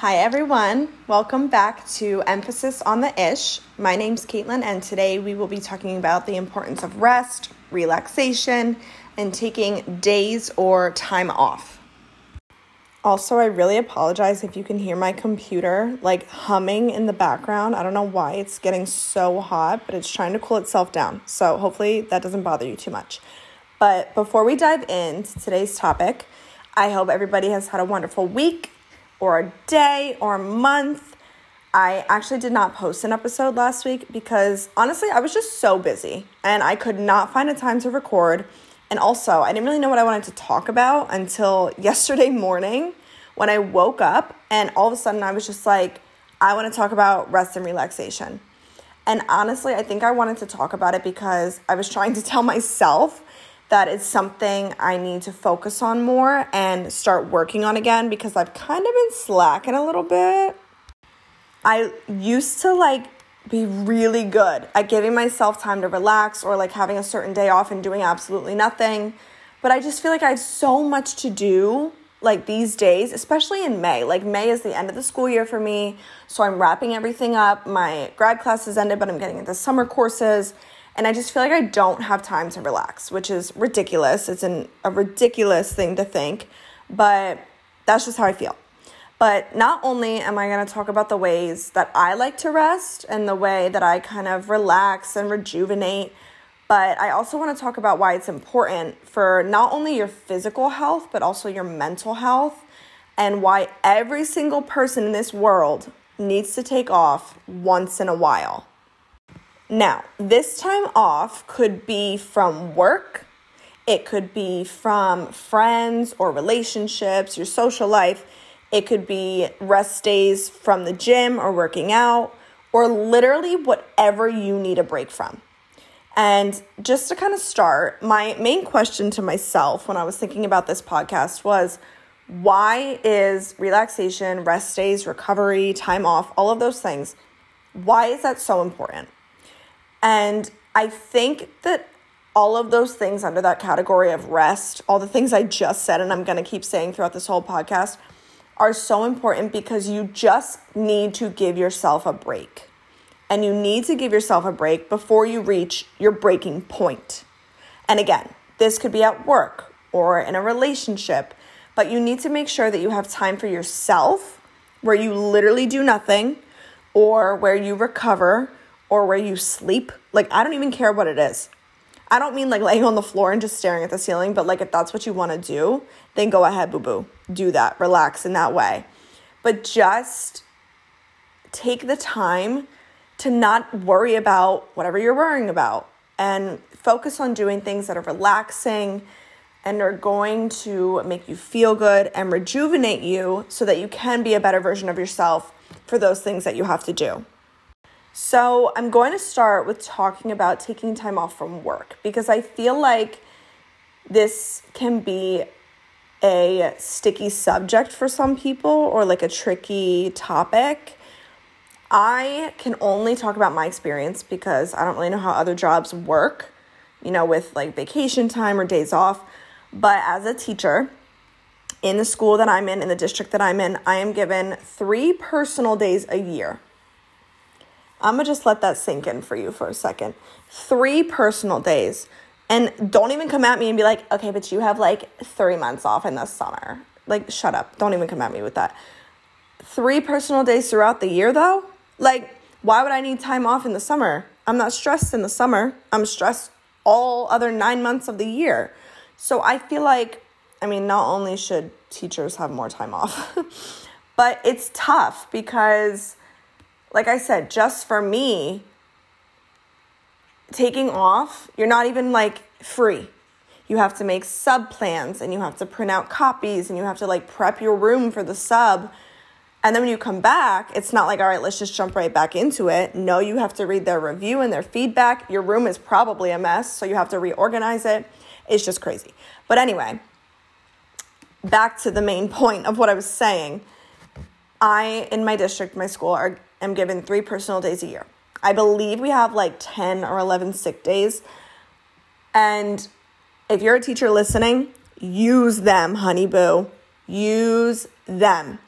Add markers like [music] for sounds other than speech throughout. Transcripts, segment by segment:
Hi, everyone. Welcome back to Emphasis on the Ish. My name's Caitlin, and today we will be talking about the importance of rest, relaxation, and taking days or time off. Also, I really apologize if you can hear my computer like humming in the background. I don't know why it's getting so hot, but it's trying to cool itself down. So, hopefully, that doesn't bother you too much. But before we dive into today's topic, I hope everybody has had a wonderful week or a day or a month. I actually did not post an episode last week because honestly, I was just so busy and I could not find a time to record. And also, I didn't really know what I wanted to talk about until [laughs] yesterday morning when I woke up and all of a sudden I was just like, I want to talk about rest and relaxation. And honestly, I think I wanted to talk about it because I was trying to tell [laughs] myself that it's something I need to focus on more and start working on again because I've kind of been slacking a little bit. I used to like be really good at giving myself time to relax or like having a certain day off and doing absolutely nothing. But I just feel like I have so much to do like these days, especially in May. Like May is the end of the school year for me, so I'm wrapping everything up. My grad class has ended, but I'm getting into summer courses and I just feel like I don't have time to relax, which is ridiculous. It's an, a ridiculous thing to think, but that's just how I feel. But not only am I going to talk about the ways that I like to rest and the way that I kind of relax and rejuvenate, but I also want to talk about why it's important for not only your physical health, but also your mental health, and why every single person in this world needs to take off once in a while. Now, this time off could be from work, it could be from friends or relationships, your social life. It could be rest days from the gym or working out, or literally whatever you need a break from. And just to kind of start, my main question to myself when I was thinking about this podcast was why is relaxation, rest days, recovery, time off, all of those things, why is that so important? And I think that all of those things under that category of rest, all the things I just said, and I'm going to keep saying throughout this whole podcast, are so important because you just need to give yourself a break. And you need to give yourself a break before you reach your breaking point. And again, this could be at work or in a relationship, but you need to make sure that you have time for yourself where you literally do nothing or where you recover or where you sleep. Like, I don't even care what it is. I don't mean like laying on the floor and just staring at the ceiling, but like if that's what you want to do, then go ahead, boo boo. Do that. Relax in that way. But just take the time to not worry about whatever you're worrying about and focus on doing things that are relaxing and are going to make you feel good and rejuvenate you so that you can be a better version of yourself for those things that you have to do. So, I'm going to start with talking about taking time off from work because I feel like this can be a sticky subject for some people or like a tricky topic. I can only talk about my experience because I don't really know how other jobs work, you know, with like vacation time or days off. But as a teacher in the school that I'm in, in the district that I'm in, I am given three personal days a year. I'm gonna just let that sink in for you for a second. Three personal days. And don't even come at me and be like, okay, but you have like three months off in the summer. Like, shut up. Don't even come at me with that. Three personal days throughout the year, though? Like, why would I need time off in the summer? I'm not stressed in the summer. I'm stressed all other nine months of the year. So I feel like, I mean, not only should teachers have more time off, [laughs] but it's tough because like I said, just for me, taking off, you're not even like free. You have to make sub plans and you have to print out copies and you have to like prep your room for the sub. And then when you come back, it's not like, all right, let's just jump right back into it. No, you have to read their review and their feedback. Your room is probably a mess, so you have to reorganize it. It's just crazy. But anyway, back to the main point of what I was saying. I, in my district, my school, are am given three personal days a year. I believe we have like 10 or 11 sick days. And if you're a teacher listening, use them, honey boo. Use them.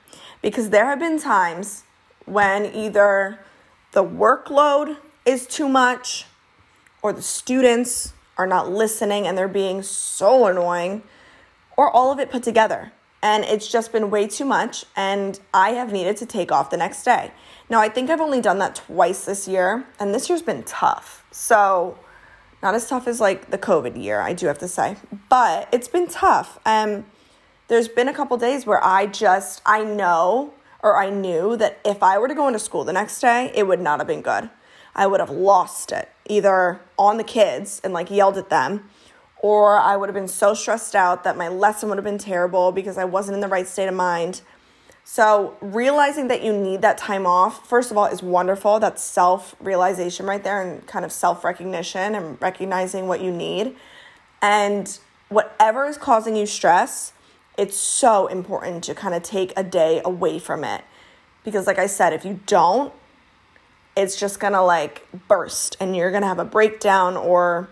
because there have been times when either the workload is too much or the students are not listening and they're being so annoying or all of it put together. And it's just been way too much, and I have needed to take off the next day. Now, I think I've only done that twice this year, and this year's been tough. So, not as tough as like the COVID year, I do have to say, but it's been tough. Um, there's been a couple days where I just, I know or I knew that if I were to go into school the next day, it would not have been good. I would have lost it either on the kids and like yelled at them, or I would have been so stressed out that my lesson would have been terrible because I wasn't in the right state of mind. So, realizing that you need that time off, first of all, is wonderful. That's self realization right there and kind of self recognition and recognizing what you need. And whatever is causing you stress, it's so important to kind of take a day away from it. Because, like I said, if you don't, it's just gonna like burst and you're gonna have a breakdown or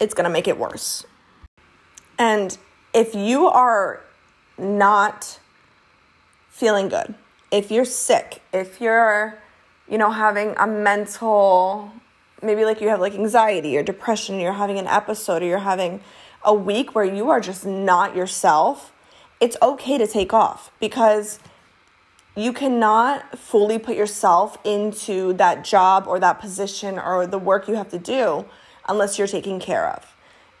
it's gonna make it worse. And if you are not feeling good, if you're sick, if you're, you know, having a mental, maybe like you have like anxiety or depression, you're having an episode or you're having a week where you are just not yourself, it's okay to take off because you cannot fully put yourself into that job or that position or the work you have to do unless you're taken care of.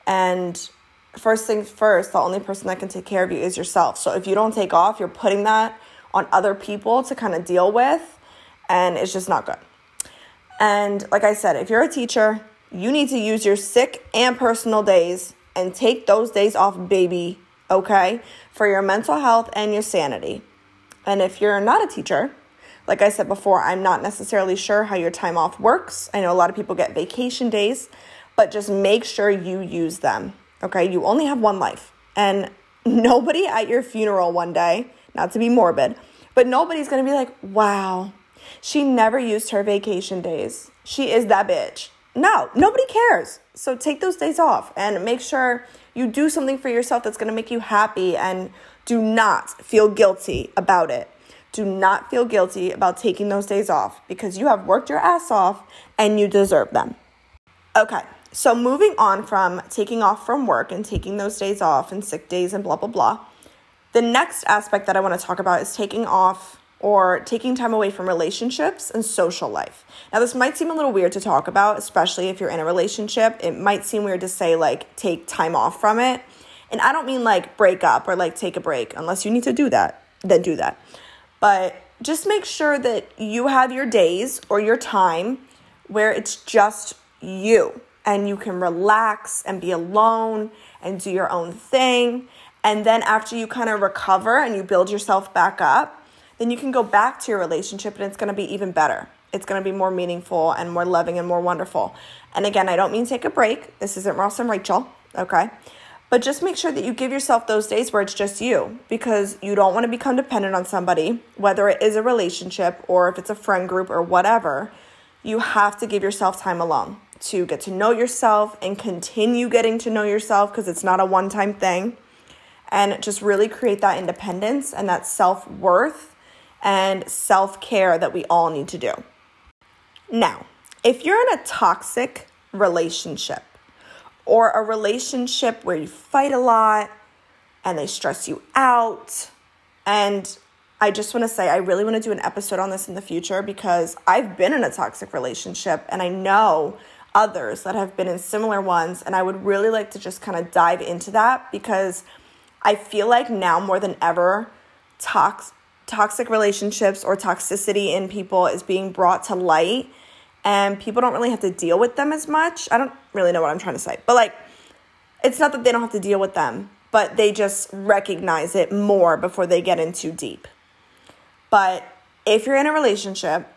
And first things first, the only person that can take care of you is yourself. So if you don't take off, you're putting that on other people to kind of deal with, and it's just not good. And like I said, if you're a teacher, you need to use your sick and personal days and take those days off, baby, okay? For your mental health and your sanity. And if you're not a teacher, like I said before, I'm not necessarily sure how your time off works. I know a lot of people get vacation days, but just make sure you use them. Okay, you only have one life. And [laughs] nobody at your funeral one day, not to be morbid, but nobody's gonna be like, wow, she never used her vacation days. She is that bitch. No, nobody cares. So take those days off and make sure you do something for yourself that's gonna make you happy and do not feel guilty about it. Do not feel guilty about taking those days off because you have worked your ass off and you deserve them. Okay, so moving on from taking off from work and taking those days off and sick days and blah, blah, blah. The next aspect that I want to talk about is taking off or taking time away from relationships and social life. Now, this might seem a little weird to talk about, especially if you're in a relationship. It might seem weird to say, like, take time off from it. And I don't mean like break up or like take a break. Unless you need to do that, then do that. But just make sure that you have your days or your time where it's just you and you can relax and be alone and do your own thing. And then after you kind of recover and you build yourself back up, then you can go back to your relationship and it's going to be even better. It's going to be more meaningful and more loving and more wonderful. And again, I don't mean take a break. This isn't Ross and Rachel, okay? But just make sure that you give yourself those days where it's just you because you don't want to become dependent on somebody, whether it is a relationship or if it's a friend group or whatever. You have to give yourself time alone to get to know yourself and continue getting to know yourself because it's not a one time thing. And just really create that independence and that self worth and self care that we all need to do. Now, if you're in a toxic relationship, or a relationship where you fight a lot and they stress you out. And I just want to say, I really want to do an episode on this in the future because I've been in a toxic relationship and I know others that have been in similar ones. And I would really like to just kind of dive into that because I feel like now more than ever, tox- toxic relationships or toxicity in people is being brought to light and people don't really have to deal with them as much. I don't really know what I'm trying to say, but like, it's not that they don't have to deal with them, but they just recognize it more before they get in too deep. But if you're in a relationship,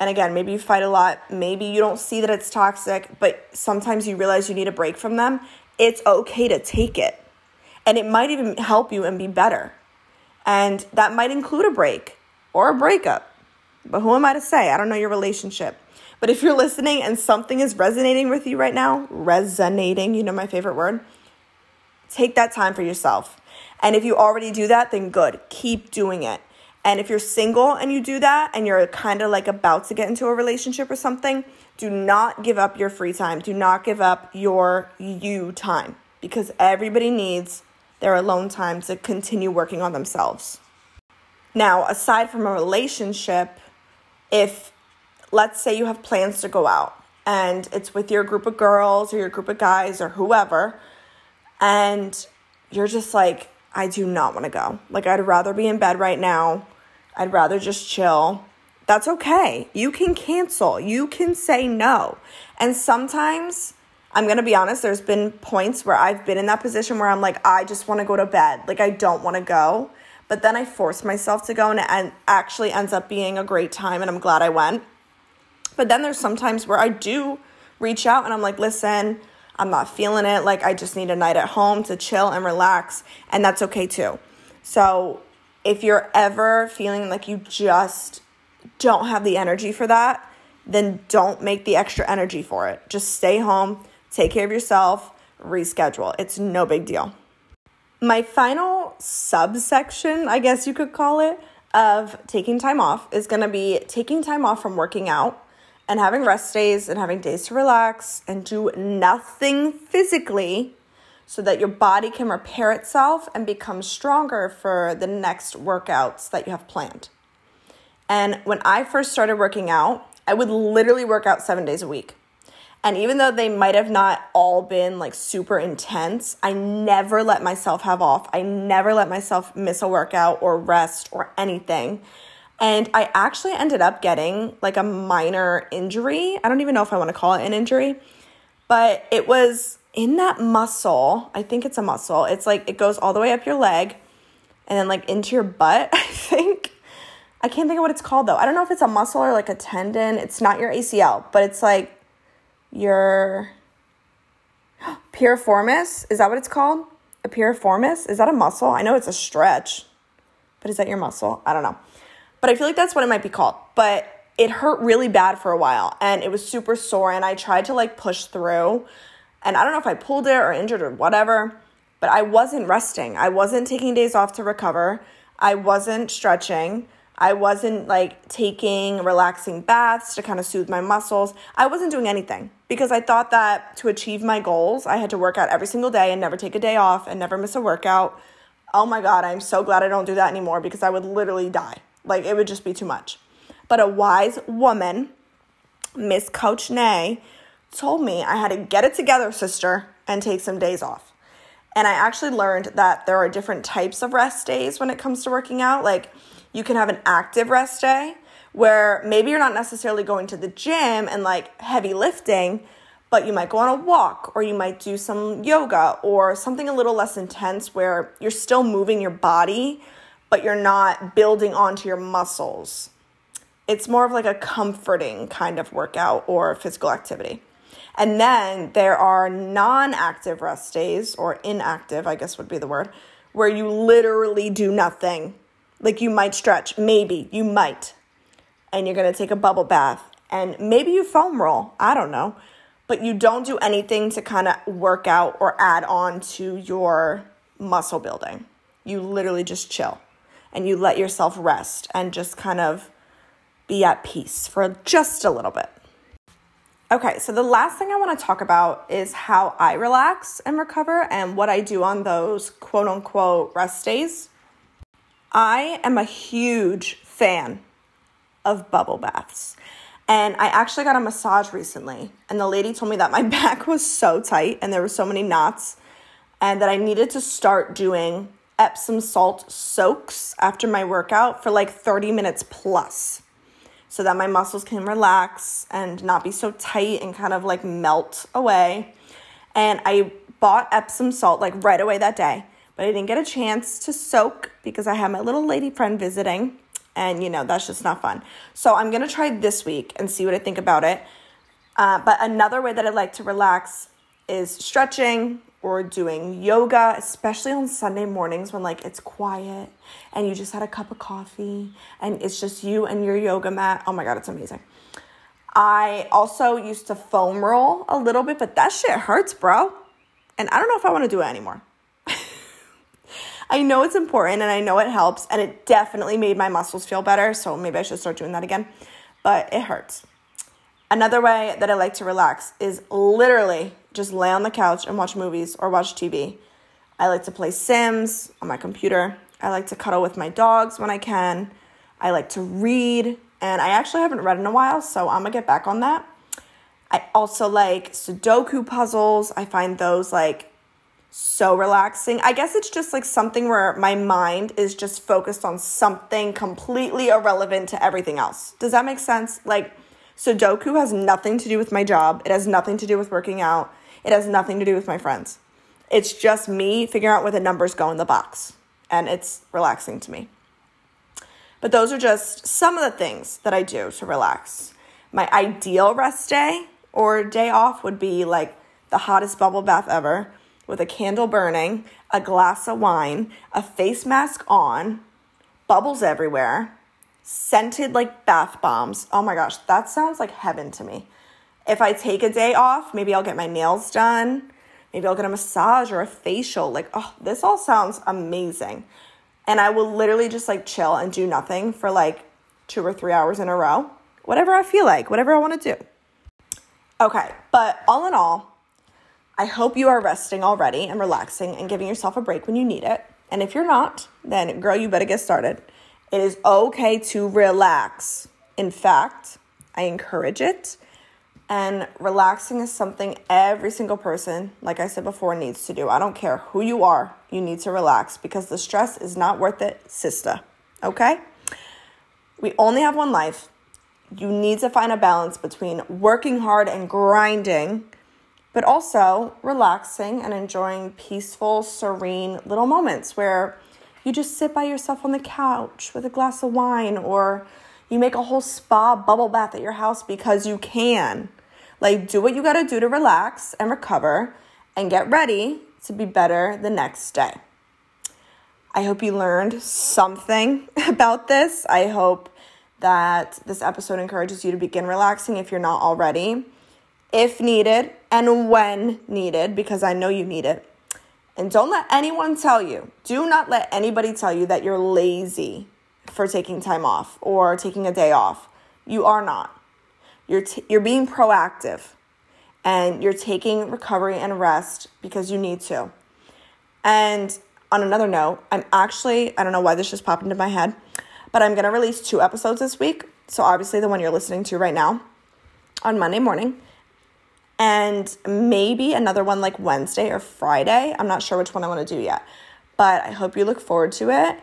and again, maybe you fight a lot, maybe you don't see that it's toxic, but sometimes you realize you need a break from them, it's okay to take it. And it might even help you and be better. And that might include a break or a breakup. But who am I to say? I don't know your relationship. But if you're listening and something is resonating with you right now, resonating, you know my favorite word, take that time for yourself. And if you already do that, then good. Keep doing it. And if you're single and you do that and you're kind of like about to get into a relationship or something, do not give up your free time. Do not give up your you time because everybody needs their alone time to continue working on themselves. Now, aside from a relationship, if let's say you have plans to go out and it's with your group of girls or your group of guys or whoever, and you're just like, I do not want to go. Like, I'd rather be in bed right now. I'd rather just chill. That's okay. You can cancel, you can say no. And sometimes, I'm going to be honest, there's been points where I've been in that position where I'm like, I just want to go to bed. Like, I don't want to go. But then I force myself to go, and it actually ends up being a great time, and I'm glad I went. But then there's sometimes where I do reach out and I'm like, listen, I'm not feeling it. Like, I just need a night at home to chill and relax. And that's okay too. So, if you're ever feeling like you just don't have the energy for that, then don't make the extra energy for it. Just stay home, take care of yourself, reschedule. It's no big deal. My final subsection, I guess you could call it, of taking time off is to be taking time off from working out and having rest days and having days to relax and do nothing physically so that your body can repair itself and become stronger for the next workouts that you have planned. And when I first started working out, I would literally work out seven days a week. And even though they might have not all been like super intense, I never let myself have off. I never let myself miss a workout or rest or anything and I actually ended up getting like a minor injury. I don't even know if I want to call it an injury, but it was in that muscle. I think it's a muscle. It's like it goes all the way up your leg and then like into your butt, [laughs] I think. I can't think of what it's called though. I don't know if it's a muscle or like a tendon. It's not your ACL, but it's like your [gasps] piriformis. Is that what it's called? A piriformis? Is that a muscle? I know it's a stretch, but is that your muscle? I don't know. But I feel like that's what it might be called. But it hurt really bad for a while and it was super sore and I tried to like push through. And I don't know if I pulled it or injured or whatever, but I wasn't resting. I wasn't taking days off to recover. I wasn't stretching. I wasn't like taking relaxing baths to kind of soothe my muscles. I wasn't doing anything because I thought that to achieve my goals, I had to work out every single day and never take a day off and never miss a workout. Oh my God, I'm so glad I don't do that anymore because I would literally die. Like it would just be too much. But a wise woman, Miss Coach Nay, told me I had to get it together, sister, and take some days off. And I actually learned that there are different types of rest days when it comes to working out. Like you can have an active rest day where maybe you're not necessarily going to the gym and like heavy lifting, but you might go on a walk or you might do some yoga or something a little less intense where you're still moving your body but you're not building onto your muscles. It's more of like a comforting kind of workout or physical activity. And then there are non active rest days, or inactive, I guess would be the word, where you literally do nothing. Like you might stretch, maybe, you might. And you're gonna take a bubble bath, and maybe you foam roll, I don't know. But you don't do anything to kind of work out or add on to your muscle building. You literally just chill and you let yourself rest and just kind of be at peace for just a little bit. Okay, so the last thing I want to talk about is how I relax and recover and what I do on those quote unquote rest days. I am a huge fan of bubble baths. And I actually got a massage recently, and the lady told me that my [laughs] back was so tight and there were so many knots, and that I needed to start doing Epsom salt soaks after my workout for like 30 minutes plus so that my muscles can relax and not be so tight and kind of like melt away. And I bought Epsom salt like right away that day, but I didn't get a chance to soak because I had my little lady friend visiting. And you know, that's just not fun. So I'm gonna try this week and see what I think about it. Uh, but another way that I like to relax is stretching, or doing yoga, especially on Sunday mornings when like it's quiet and you just had a cup of coffee and it's just you and your yoga mat. Oh my god, it's amazing. I also used to foam roll a little bit, but that shit hurts, bro. And I don't know if I want to do it anymore. [laughs] I know it's important and I know it helps, and it definitely made my muscles feel better. So maybe I should start doing that again, but it hurts. Another way that I like to relax is literally just lay on the couch and watch movies or watch TV. I like to play Sims on my computer. I like to cuddle with my dogs when I can. I like to read, and I actually haven't read in a while, so I'm gonna get back on that. I also like Sudoku puzzles. I find those like so relaxing. I guess it's just like something where my mind is just focused on something completely irrelevant to everything else. Does that make sense? Like, Sudoku has nothing to do with my job, it has nothing to do with working out, it has nothing to do with my friends. It's just me figuring out where the numbers go in the box, and it's relaxing to me. But those are just some of the things that I do to relax. My ideal rest day or day off would be like the hottest bubble bath ever with a candle burning, a glass of wine, a face mask on, bubbles everywhere, scented like bath bombs. Oh my gosh, that sounds like heaven to me. If I take a day off, maybe I'll get my nails done. Maybe I'll get a massage or a facial. Like, oh, this all sounds amazing. And I will literally just like chill and do nothing for like two or three hours in a row. Whatever I feel like, whatever I want to do. Okay, but all in all, I hope you are resting already and relaxing and giving yourself a break when you need it. And if you're not, then girl, you better get started. It is okay to relax. In fact, I encourage it. And relaxing is something every single person, like I said before, needs to do. I don't care who you are, you need to relax because the stress is not worth it, sister. Okay? We only have one life. You need to find a balance between working hard and grinding but also relaxing and enjoying peaceful, serene little moments where you just sit by yourself on the couch with a glass of wine or you make a whole spa bubble bath at your house because you can. Like, do what you gotta do to relax and recover and get ready to be better the next day. I hope you learned something [laughs] about this. I hope that this episode encourages you to begin relaxing if you're not already if needed and when needed, because I know you need it. And don't let anyone tell you, do not let anybody tell you that you're lazy for taking time off or taking a day off. You are not. You're, t- you're being proactive and you're taking recovery and rest because you need to. And on another note, I'm actually, I don't know why this just popped into my head, but I'm going to release two episodes this week. So, obviously, the one you're listening to right now on Monday morning and maybe another one like Wednesday or Friday. I'm not sure which one I want to do yet, but I hope you look forward to it.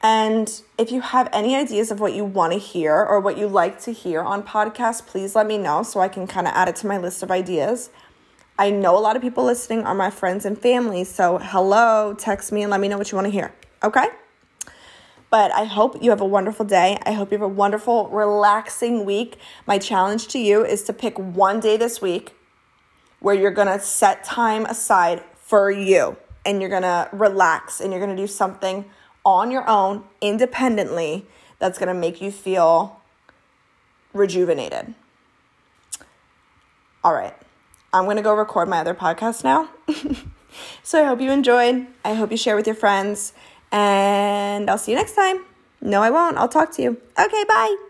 And if you have any ideas of what you want to hear or what you like to hear on podcasts, please let me know so I can kind of add it to my list of ideas. I know a lot of people listening are my friends and family, so hello, text me and let me know what you want to hear. Okay? But I hope you have a wonderful day. I hope you have a wonderful, relaxing week. My challenge to you is to pick one day this week where you're to set time aside for you and you're to relax and you're to do something on your own independently that's going to make you feel rejuvenated. All right. I'm going to go record my other podcast now. [laughs] so I hope you enjoyed. I hope you share with your friends. And I'll see you next time. No, I won't. I'll talk to you. Okay, bye.